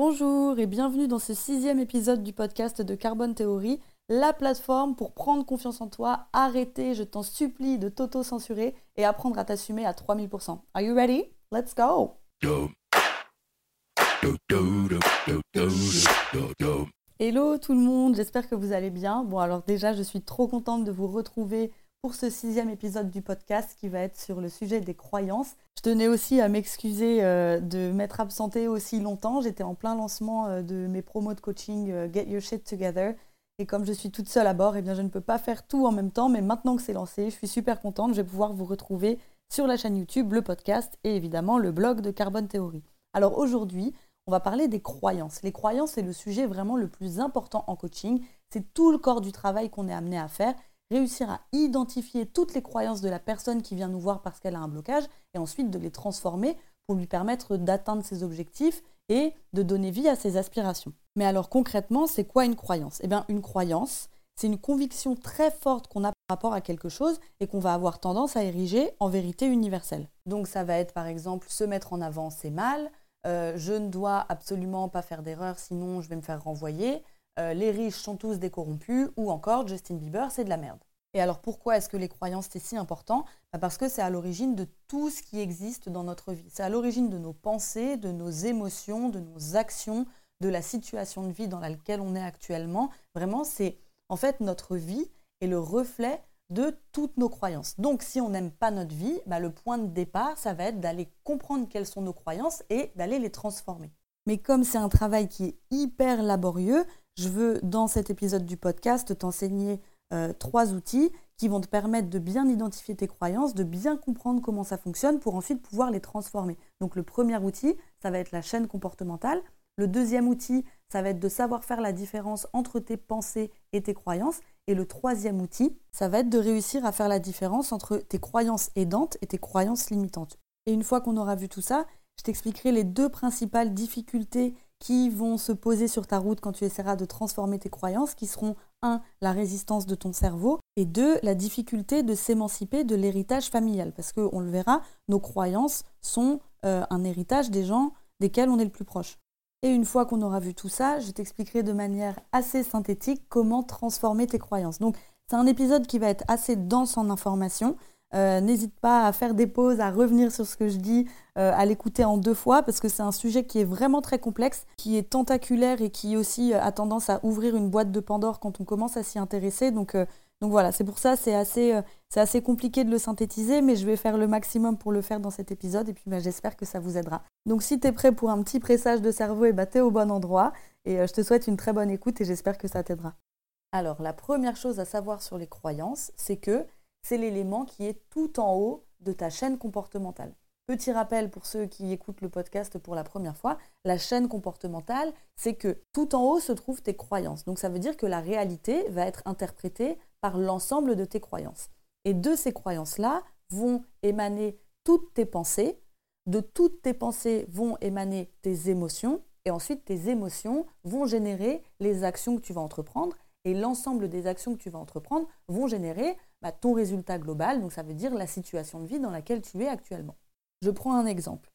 Bonjour et bienvenue dans ce sixième épisode du podcast de Carbone Theory, la plateforme pour prendre confiance en toi, arrêter, je t'en supplie, de t'auto-censurer et apprendre à t'assumer à 3000%. Are you ready? Let's go! Hello tout le monde, j'espère que vous allez bien. Bon alors déjà, je suis trop contente de vous retrouver pour ce sixième épisode du podcast qui va être sur le sujet des croyances. Je tenais aussi à m'excuser euh, de m'être absentée aussi longtemps. J'étais en plein lancement euh, de mes promos de coaching euh, Get Your Shit Together. Et comme je suis toute seule à bord, eh bien, je ne peux pas faire tout en même temps. Mais maintenant que c'est lancé, je suis super contente. Je vais pouvoir vous retrouver sur la chaîne YouTube, le podcast et évidemment le blog de Carbone Theory. Alors aujourd'hui, on va parler des croyances. Les croyances, c'est le sujet vraiment le plus important en coaching. C'est tout le corps du travail qu'on est amené à faire réussir à identifier toutes les croyances de la personne qui vient nous voir parce qu'elle a un blocage et ensuite de les transformer pour lui permettre d'atteindre ses objectifs et de donner vie à ses aspirations. Mais alors concrètement, c'est quoi une croyance? Eh bien, une croyance, c'est une conviction très forte qu'on a par rapport à quelque chose et qu'on va avoir tendance à ériger en vérité universelle. Donc ça va être par exemple se mettre en avant, c'est mal, euh, je ne dois absolument pas faire d'erreur sinon je vais me faire renvoyer, euh, les riches sont tous des corrompus, ou encore Justin Bieber, c'est de la merde. Et alors pourquoi est-ce que les croyances c'est si important? Bah, Parce que c'est à l'origine de tout ce qui existe dans notre vie. C'est à l'origine de nos pensées, de nos émotions, de nos actions, de la situation de vie dans laquelle on est actuellement. Vraiment, c'est en fait notre vie est le reflet de toutes nos croyances. Donc si on n'aime pas notre vie, bah, le point de départ, ça va être d'aller comprendre quelles sont nos croyances et d'aller les transformer. Mais comme c'est un travail qui est hyper laborieux, je veux, dans cet épisode du podcast, t'enseigner euh, trois outils qui vont te permettre de bien identifier tes croyances, de bien comprendre comment ça fonctionne pour ensuite pouvoir les transformer. Donc le premier outil, ça va être la chaîne comportementale. Le deuxième outil, ça va être de savoir faire la différence entre tes pensées et tes croyances. Et le troisième outil, ça va être de réussir à faire la différence entre tes croyances aidantes et tes croyances limitantes. Et une fois qu'on aura vu tout ça, je t'expliquerai les deux principales difficultés qui vont se poser sur ta route quand tu essaieras de transformer tes croyances, qui seront 1. la résistance de ton cerveau, et 2. la difficulté de s'émanciper de l'héritage familial. Parce qu'on le verra, nos croyances sont euh, un héritage des gens desquels on est le plus proche. Et une fois qu'on aura vu tout ça, je t'expliquerai de manière assez synthétique comment transformer tes croyances. Donc c'est un épisode qui va être assez dense en informations. Euh, n'hésite pas à faire des pauses, à revenir sur ce que je dis, euh, à l'écouter en deux fois, parce que c'est un sujet qui est vraiment très complexe, qui est tentaculaire et qui aussi euh, a tendance à ouvrir une boîte de Pandore quand on commence à s'y intéresser. Donc, donc voilà, c'est pour ça, c'est assez, assez compliqué de le synthétiser, mais je vais faire le maximum pour le faire dans cet épisode, et puis bah, j'espère que ça vous aidera. Donc si tu es prêt pour un petit pressage de cerveau, et bah, tu es au bon endroit, et je te souhaite une très bonne écoute, et j'espère que ça t'aidera. Alors, la première chose à savoir sur les croyances, c'est que c'est l'élément qui est tout en haut de ta chaîne comportementale. Petit rappel pour ceux qui écoutent le podcast pour la première fois, la chaîne comportementale, c'est que tout en haut se trouvent tes croyances. Donc ça veut dire que la réalité va être interprétée par l'ensemble de tes croyances. Et de ces croyances-là vont émaner toutes tes pensées, de toutes tes pensées vont émaner tes émotions, et ensuite tes émotions vont générer les actions que tu vas entreprendre, et l'ensemble des actions que tu vas entreprendre vont générer bah, ton résultat global, donc ça veut dire la situation de vie dans laquelle tu es actuellement. Je prends un exemple.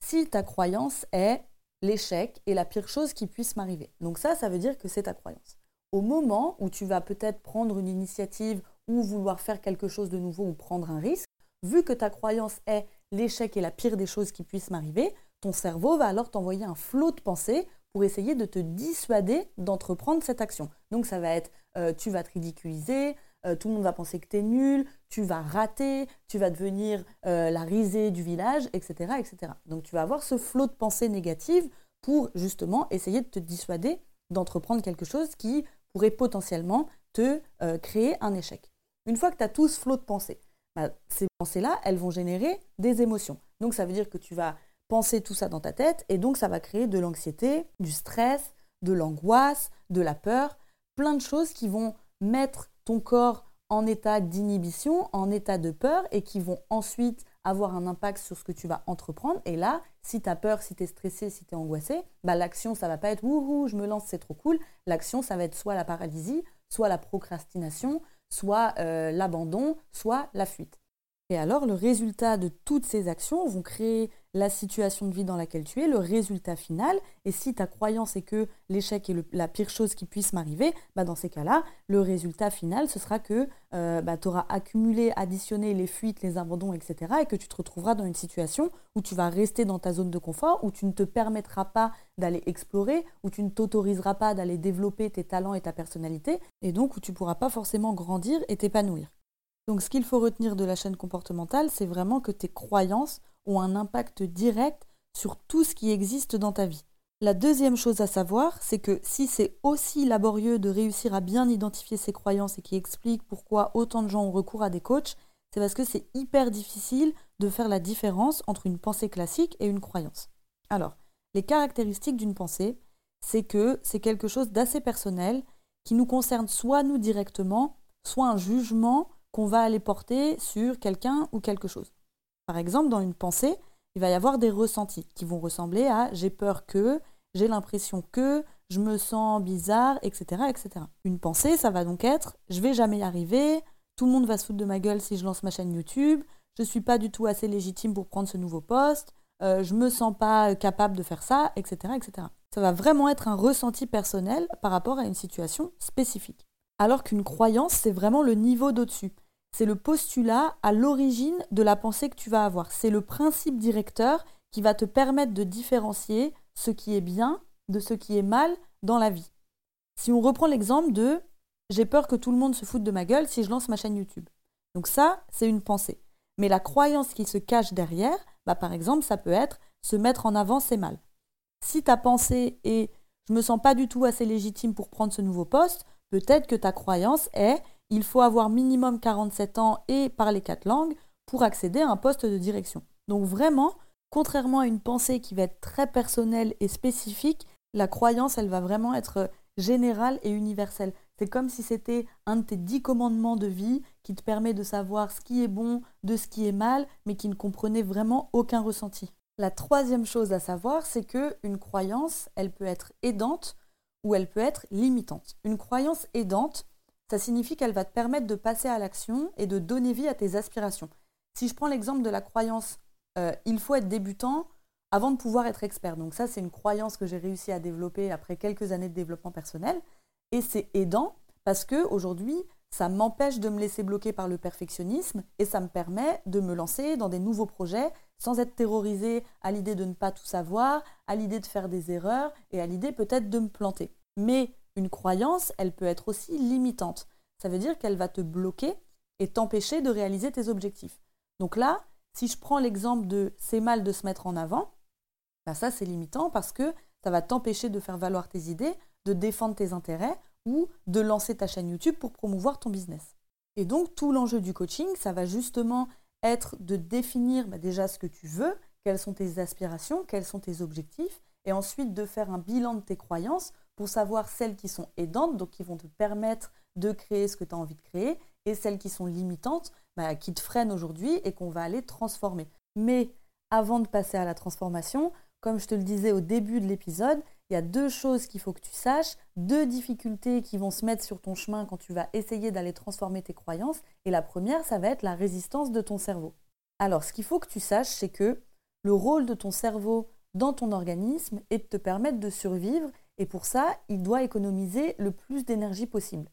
Si ta croyance est l'échec est la pire chose qui puisse m'arriver, donc ça, ça veut dire que c'est ta croyance. Au moment où tu vas peut-être prendre une initiative ou vouloir faire quelque chose de nouveau ou prendre un risque, vu que ta croyance est l'échec est la pire des choses qui puissent m'arriver, ton cerveau va alors t'envoyer un flot de pensées pour essayer de te dissuader d'entreprendre cette action. Donc ça va être euh, tu vas te ridiculiser, euh, tout le monde va penser que tu es nul, tu vas rater, tu vas devenir euh, la risée du village, etc., etc. Donc tu vas avoir ce flot de pensées négatives pour justement essayer de te dissuader d'entreprendre quelque chose qui pourrait potentiellement te créer un échec. Une fois que tu as tout ce flot de pensées, bah, ces pensées-là, elles vont générer des émotions. Donc ça veut dire que tu vas penser tout ça dans ta tête et donc ça va créer de l'anxiété, du stress, de l'angoisse, de la peur, plein de choses qui vont mettre ton corps en état d'inhibition, en état de peur et qui vont ensuite avoir un impact sur ce que tu vas entreprendre. Et là, si tu as peur, si tu es stressé, si tu es angoissé, bah, l'action, ça va pas être wouhou, je me lance, c'est trop cool. L'action, ça va être soit la paralysie, soit la procrastination, soit euh, l'abandon, soit la fuite. Et alors, le résultat de toutes ces actions vont créer la situation de vie dans laquelle tu es, le résultat final. Et si ta croyance est que l'échec est la pire chose qui puisse m'arriver, bah dans ces cas-là, le résultat final, ce sera que euh, bah, tu auras accumulé, additionné les fuites, les abandons, etc. Et que tu te retrouveras dans une situation où tu vas rester dans ta zone de confort, où tu ne te permettras pas d'aller explorer, où tu ne t'autoriseras pas d'aller développer tes talents et ta personnalité, et donc où tu ne pourras pas forcément grandir et t'épanouir. Donc ce qu'il faut retenir de la chaîne comportementale, c'est vraiment que tes croyances ont un impact direct sur tout ce qui existe dans ta vie. La deuxième chose à savoir, c'est que si c'est aussi laborieux de réussir à bien identifier ses croyances et qui explique pourquoi autant de gens ont recours à des coachs, c'est parce que c'est hyper difficile de faire la différence entre une pensée classique et une croyance. Alors, les caractéristiques d'une pensée, c'est que c'est quelque chose d'assez personnel qui nous concerne soit nous directement, soit un jugement qu'on va aller porter sur quelqu'un ou quelque chose. Par exemple, dans une pensée, il va y avoir des ressentis qui vont ressembler à j'ai peur que, j'ai l'impression que, je me sens bizarre, etc., etc. Une pensée, ça va donc être je vais jamais y arriver, tout le monde va se foutre de ma gueule si je lance ma chaîne YouTube, je suis pas du tout assez légitime pour prendre ce nouveau poste, euh, je me sens pas capable de faire ça, etc., etc. Ça va vraiment être un ressenti personnel par rapport à une situation spécifique. Alors qu'une croyance, c'est vraiment le niveau d'au-dessus c'est le postulat à l'origine de la pensée que tu vas avoir. C'est le principe directeur qui va te permettre de différencier ce qui est bien de ce qui est mal dans la vie. Si on reprend l'exemple de j'ai peur que tout le monde se foute de ma gueule si je lance ma chaîne YouTube. Donc ça, c'est une pensée. Mais la croyance qui se cache derrière, bah par exemple, ça peut être se mettre en avant, c'est mal. Si ta pensée est je me sens pas du tout assez légitime pour prendre ce nouveau poste, peut-être que ta croyance est il faut avoir minimum 47 ans et parler quatre langues pour accéder à un poste de direction. Donc vraiment, contrairement à une pensée qui va être très personnelle et spécifique, la croyance, elle va vraiment être générale et universelle. C'est comme si c'était un de tes dix commandements de vie qui te permet de savoir ce qui est bon de ce qui est mal, mais qui ne comprenait vraiment aucun ressenti. La troisième chose à savoir, c'est que une croyance, elle peut être aidante ou elle peut être limitante. Une croyance aidante, ça signifie qu'elle va te permettre de passer à l'action et de donner vie à tes aspirations. Si je prends l'exemple de la croyance euh, il faut être débutant avant de pouvoir être expert. Donc ça, c'est une croyance que j'ai réussi à développer après quelques années de développement personnel. Et c'est aidant parce que aujourd'hui, ça m'empêche de me laisser bloquer par le perfectionnisme et ça me permet de me lancer dans des nouveaux projets sans être terrorisé à l'idée de ne pas tout savoir, à l'idée de faire des erreurs et à l'idée peut-être de me planter. Mais une croyance, elle peut être aussi limitante. Ça veut dire qu'elle va te bloquer et t'empêcher de réaliser tes objectifs. Donc là, si je prends l'exemple de c'est mal de se mettre en avant, bah ça c'est limitant parce que ça va t'empêcher de faire valoir tes idées, de défendre tes intérêts ou de lancer ta chaîne YouTube pour promouvoir ton business. Et donc tout l'enjeu du coaching, ça va justement être de définir bah, déjà ce que tu veux, quelles sont tes aspirations, quels sont tes objectifs, et ensuite de faire un bilan de tes croyances pour savoir celles qui sont aidantes, donc qui vont te permettre de créer ce que tu as envie de créer, et celles qui sont limitantes, bah, qui te freinent aujourd'hui et qu'on va aller transformer. Mais avant de passer à la transformation, comme je te le disais au début de l'épisode, il y a deux choses qu'il faut que tu saches, deux difficultés qui vont se mettre sur ton chemin quand tu vas essayer d'aller transformer tes croyances. Et la première, ça va être la résistance de ton cerveau. Alors, ce qu'il faut que tu saches, c'est que le rôle de ton cerveau dans ton organisme est de te permettre de survivre et pour ça, il doit économiser le plus d'énergie possible.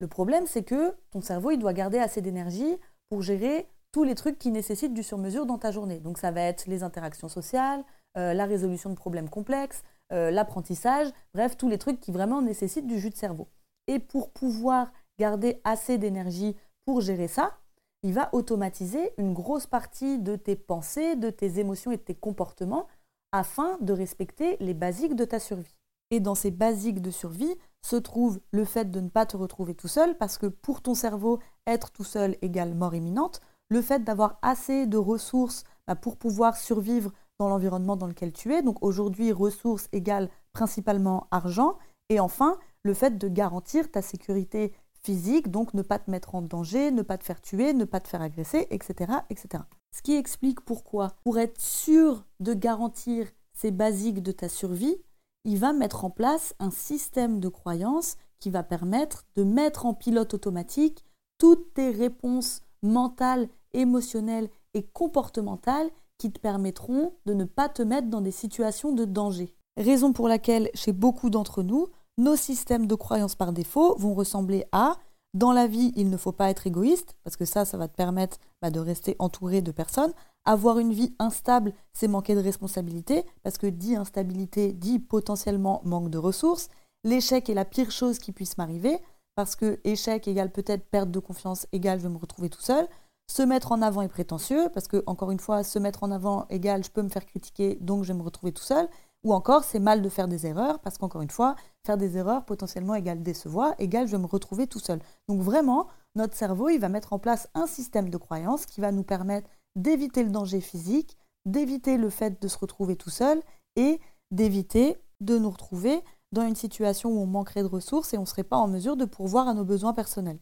Le problème, c'est que ton cerveau, il doit garder assez d'énergie pour gérer tous les trucs qui nécessitent du sur-mesure dans ta journée. Donc ça va être les interactions sociales, euh, la résolution de problèmes complexes, euh, l'apprentissage, bref, tous les trucs qui vraiment nécessitent du jus de cerveau. Et pour pouvoir garder assez d'énergie pour gérer ça, il va automatiser une grosse partie de tes pensées, de tes émotions et de tes comportements afin de respecter les basiques de ta survie. Et dans ces basiques de survie se trouve le fait de ne pas te retrouver tout seul, parce que pour ton cerveau, être tout seul égale mort imminente, le fait d'avoir assez de ressources bah, pour pouvoir survivre dans l'environnement dans lequel tu es. Donc aujourd'hui, ressources égale principalement argent. Et enfin, le fait de garantir ta sécurité physique, donc ne pas te mettre en danger, ne pas te faire tuer, ne pas te faire agresser, etc. etc. Ce qui explique pourquoi, pour être sûr de garantir ces basiques de ta survie, il va mettre en place un système de croyances qui va permettre de mettre en pilote automatique toutes tes réponses mentales émotionnelles et comportementales qui te permettront de ne pas te mettre dans des situations de danger. Raison pour laquelle, chez beaucoup d'entre nous, nos systèmes de croyances par défaut vont ressembler à dans la vie, il ne faut pas être égoïste, parce que ça, ça va te permettre bah, de rester entouré de personnes. Avoir une vie instable, c'est manquer de responsabilité, parce que dit instabilité, dit potentiellement manque de ressources. L'échec est la pire chose qui puisse m'arriver, parce que échec égale peut-être perte de confiance, égale je vais me retrouver tout seul. Se mettre en avant est prétentieux, parce que, encore une fois, se mettre en avant égale je peux me faire critiquer, donc je vais me retrouver tout seul. Ou encore, c'est mal de faire des erreurs, parce qu'encore une fois, faire des erreurs potentiellement égale décevoir, égale je vais me retrouver tout seul. Donc vraiment, notre cerveau, il va mettre en place un système de croyances qui va nous permettre d'éviter le danger physique, d'éviter le fait de se retrouver tout seul et d'éviter de nous retrouver dans une situation où on manquerait de ressources et on ne serait pas en mesure de pourvoir à nos besoins personnels.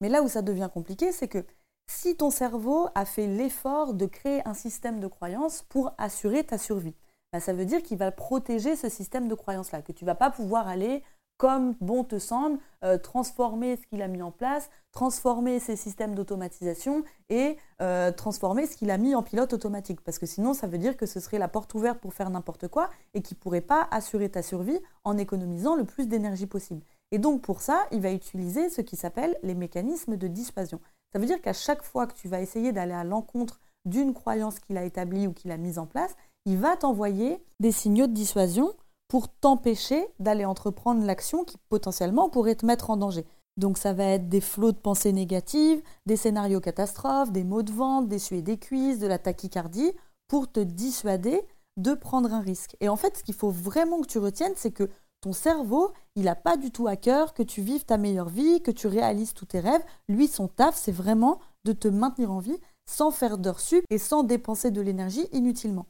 Mais là où ça devient compliqué, c'est que si ton cerveau a fait l'effort de créer un système de croyances pour assurer ta survie, bah, ça veut dire qu'il va protéger ce système de croyances-là, que tu vas pas pouvoir aller comme bon te semble, euh, transformer ce qu'il a mis en place, transformer ses systèmes d'automatisation et euh, transformer ce qu'il a mis en pilote automatique. Parce que sinon, ça veut dire que ce serait la porte ouverte pour faire n'importe quoi et qu'il ne pourrait pas assurer ta survie en économisant le plus d'énergie possible. Et donc pour ça, il va utiliser ce qui s'appelle les mécanismes de dissuasion. Ça veut dire qu'à chaque fois que tu vas essayer d'aller à l'encontre d'une croyance qu'il a établie ou qu'il a mise en place, il va t'envoyer des signaux de dissuasion pour t'empêcher d'aller entreprendre l'action qui potentiellement pourrait te mettre en danger. Donc ça va être des flots de pensées négatives, des scénarios catastrophes, des maux de ventre, des suées des cuisses, de la tachycardie, pour te dissuader de prendre un risque. Et en fait, ce qu'il faut vraiment que tu retiennes, c'est que ton cerveau, il n'a pas du tout à cœur que tu vives ta meilleure vie, que tu réalises tous tes rêves. Lui, son taf, c'est vraiment de te maintenir en vie sans faire d'heures sup et sans dépenser de l'énergie inutilement.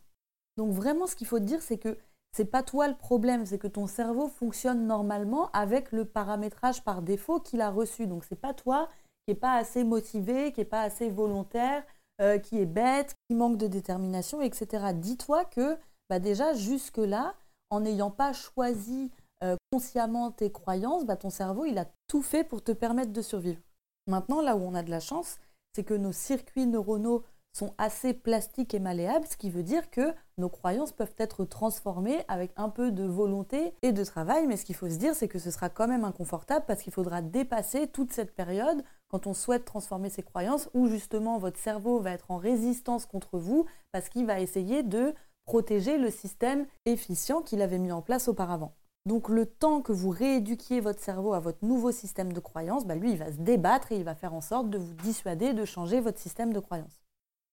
Donc vraiment, ce qu'il faut te dire, c'est que c'est pas toi le problème, c'est que ton cerveau fonctionne normalement avec le paramétrage par défaut qu'il a reçu. Donc c'est pas toi qui est pas assez motivé, qui est pas assez volontaire, euh, qui est bête, qui manque de détermination, etc. Dis-toi que bah déjà jusque-là, en n'ayant pas choisi euh, consciemment tes croyances, bah ton cerveau il a tout fait pour te permettre de survivre. Maintenant, là où on a de la chance, c'est que nos circuits neuronaux sont assez plastiques et malléables, ce qui veut dire que nos croyances peuvent être transformées avec un peu de volonté et de travail, mais ce qu'il faut se dire, c'est que ce sera quand même inconfortable parce qu'il faudra dépasser toute cette période quand on souhaite transformer ses croyances, où justement votre cerveau va être en résistance contre vous parce qu'il va essayer de protéger le système efficient qu'il avait mis en place auparavant. Donc le temps que vous rééduquiez votre cerveau à votre nouveau système de croyances, bah, lui, il va se débattre et il va faire en sorte de vous dissuader de changer votre système de croyances.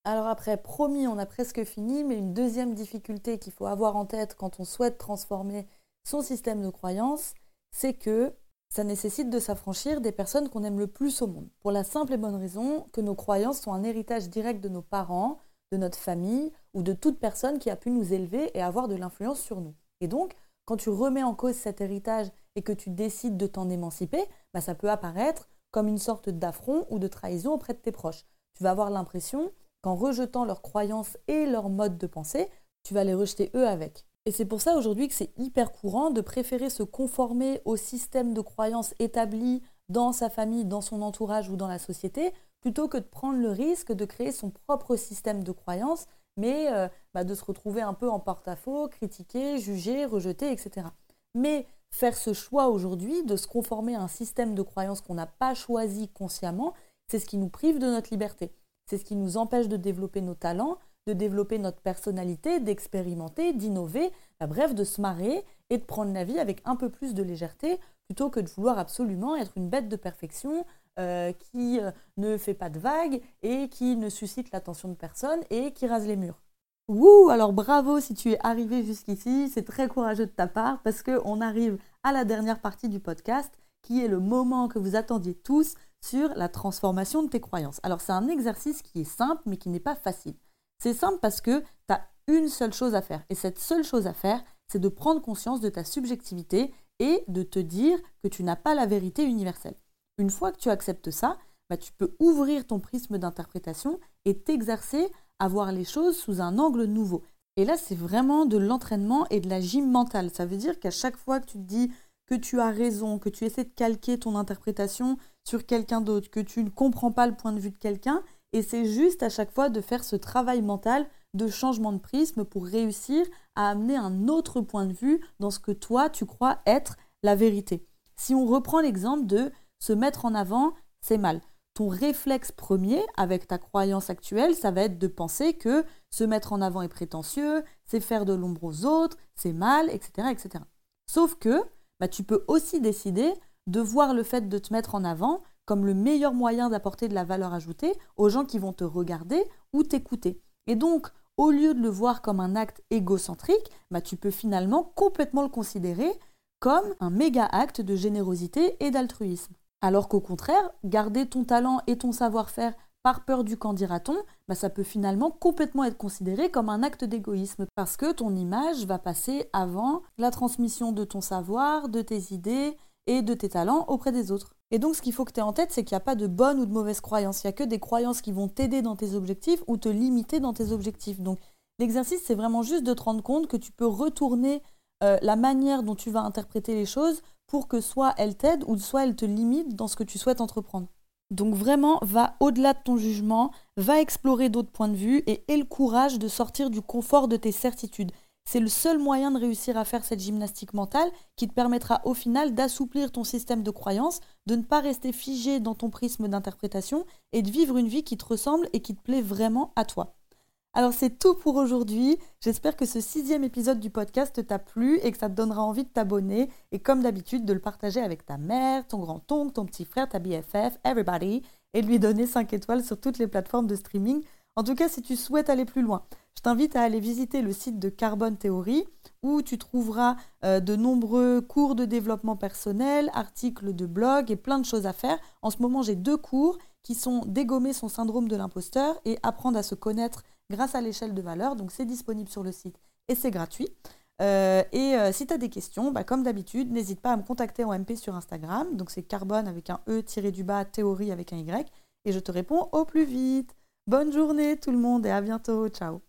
Alors après, promis, on a presque fini, mais une deuxième difficulté qu'il faut avoir en tête quand on souhaite transformer son système de croyance, c'est que ça nécessite de s'affranchir des personnes qu'on aime le plus au monde. Pour la simple et bonne raison que nos croyances sont un héritage direct de nos parents, de notre famille ou de toute personne qui a pu nous élever et avoir de l'influence sur nous. Et donc, quand tu remets en cause cet héritage et que tu décides de t'en émanciper, bah, ça peut apparaître comme une sorte d'affront ou de trahison auprès de tes proches. Tu vas avoir l'impression qu'en rejetant leurs croyances et leur mode de pensée, tu vas les rejeter eux avec. Et c'est pour ça aujourd'hui que c'est hyper courant de préférer se conformer au système de croyances établi dans sa famille, dans son entourage ou dans la société, plutôt que de prendre le risque de créer son propre système de croyances, mais euh, bah, de se retrouver un peu en porte-à-faux, critiqué, jugé, rejeté, etc. Mais faire ce choix aujourd'hui de se conformer à un système de croyances qu'on n'a pas choisi consciemment, c'est ce qui nous prive de notre liberté. C'est ce qui nous empêche de développer nos talents, de développer notre personnalité, d'expérimenter, d'innover, bref, de se marrer et de prendre la vie avec un peu plus de légèreté plutôt que de vouloir absolument être une bête de perfection euh, qui euh, ne fait pas de vagues et qui ne suscite l'attention de personne et qui rase les murs. Ouh, alors bravo si tu es arrivé jusqu'ici, c'est très courageux de ta part parce qu'on arrive à la dernière partie du podcast qui est le moment que vous attendiez tous, sur la transformation de tes croyances. Alors c'est un exercice qui est simple mais qui n'est pas facile. C'est simple parce que tu as une seule chose à faire. Et cette seule chose à faire, c'est de prendre conscience de ta subjectivité et de te dire que tu n'as pas la vérité universelle. Une fois que tu acceptes ça, bah, tu peux ouvrir ton prisme d'interprétation et t'exercer à voir les choses sous un angle nouveau. Et là, c'est vraiment de l'entraînement et de la gym mentale. Ça veut dire qu'à chaque fois que tu te dis que tu as raison, que tu essaies de calquer ton interprétation sur quelqu'un d'autre, que tu ne comprends pas le point de vue de quelqu'un, Et c'est juste à chaque fois de faire ce travail mental de changement de prisme pour réussir à amener un autre point de vue dans ce que toi, tu crois être la vérité. Si on reprend l'exemple de se mettre en avant, c'est mal. Ton réflexe premier avec ta croyance actuelle, ça va être de penser que se mettre en avant est prétentieux, c'est faire de l'ombre aux autres, c'est mal, etc. etc. Sauf que bah, tu peux aussi décider de voir le fait de te mettre en avant comme le meilleur moyen d'apporter de la valeur ajoutée aux gens qui vont te regarder ou t'écouter. Et donc, au lieu de le voir comme un acte égocentrique, bah, tu peux finalement complètement le considérer comme un méga acte de générosité et d'altruisme. Alors qu'au contraire, garder ton talent et ton savoir-faire par peur du qu'en dira-t-on, bah, ça peut finalement complètement être considéré comme un acte d'égoïsme parce que ton image va passer avant la transmission de ton savoir, de tes idées et de tes talents auprès des autres. Et donc ce qu'il faut que tu aies en tête, c'est qu'il n'y a pas de bonnes ou de mauvaises croyances, il n'y a que des croyances qui vont t'aider dans tes objectifs ou te limiter dans tes objectifs. Donc l'exercice, c'est vraiment juste de te rendre compte que tu peux retourner euh, la manière dont tu vas interpréter les choses pour que soit elles t'aident ou soit elles te limitent dans ce que tu souhaites entreprendre. Donc vraiment, va au-delà de ton jugement, va explorer d'autres points de vue et aie le courage de sortir du confort de tes certitudes. C'est le seul moyen de réussir à faire cette gymnastique mentale qui te permettra au final d'assouplir ton système de croyance, de ne pas rester figé dans ton prisme d'interprétation et de vivre une vie qui te ressemble et qui te plaît vraiment à toi. Alors c'est tout pour aujourd'hui. J'espère que ce sixième épisode du podcast t'a plu et que ça te donnera envie de t'abonner et comme d'habitude de le partager avec ta mère, ton grand-oncle, ton petit frère, ta BFF, everybody et de lui donner 5 étoiles sur toutes les plateformes de streaming. En tout cas, si tu souhaites aller plus loin, je t'invite à aller visiter le site de Carbone Theory où tu trouveras euh, de nombreux cours de développement personnel, articles de blog et plein de choses à faire. En ce moment, j'ai deux cours qui sont Dégommer son syndrome de l'imposteur et Apprendre à se connaître grâce à l'échelle de valeur. Donc c'est disponible sur le site et c'est gratuit. Euh, et euh, si tu as des questions, bah, comme d'habitude, n'hésite pas à me contacter en MP sur Instagram. Donc c'est carbone avec un E tiré du bas, théorie avec un Y. Et je te réponds au plus vite. Bonne journée tout le monde et à bientôt. Ciao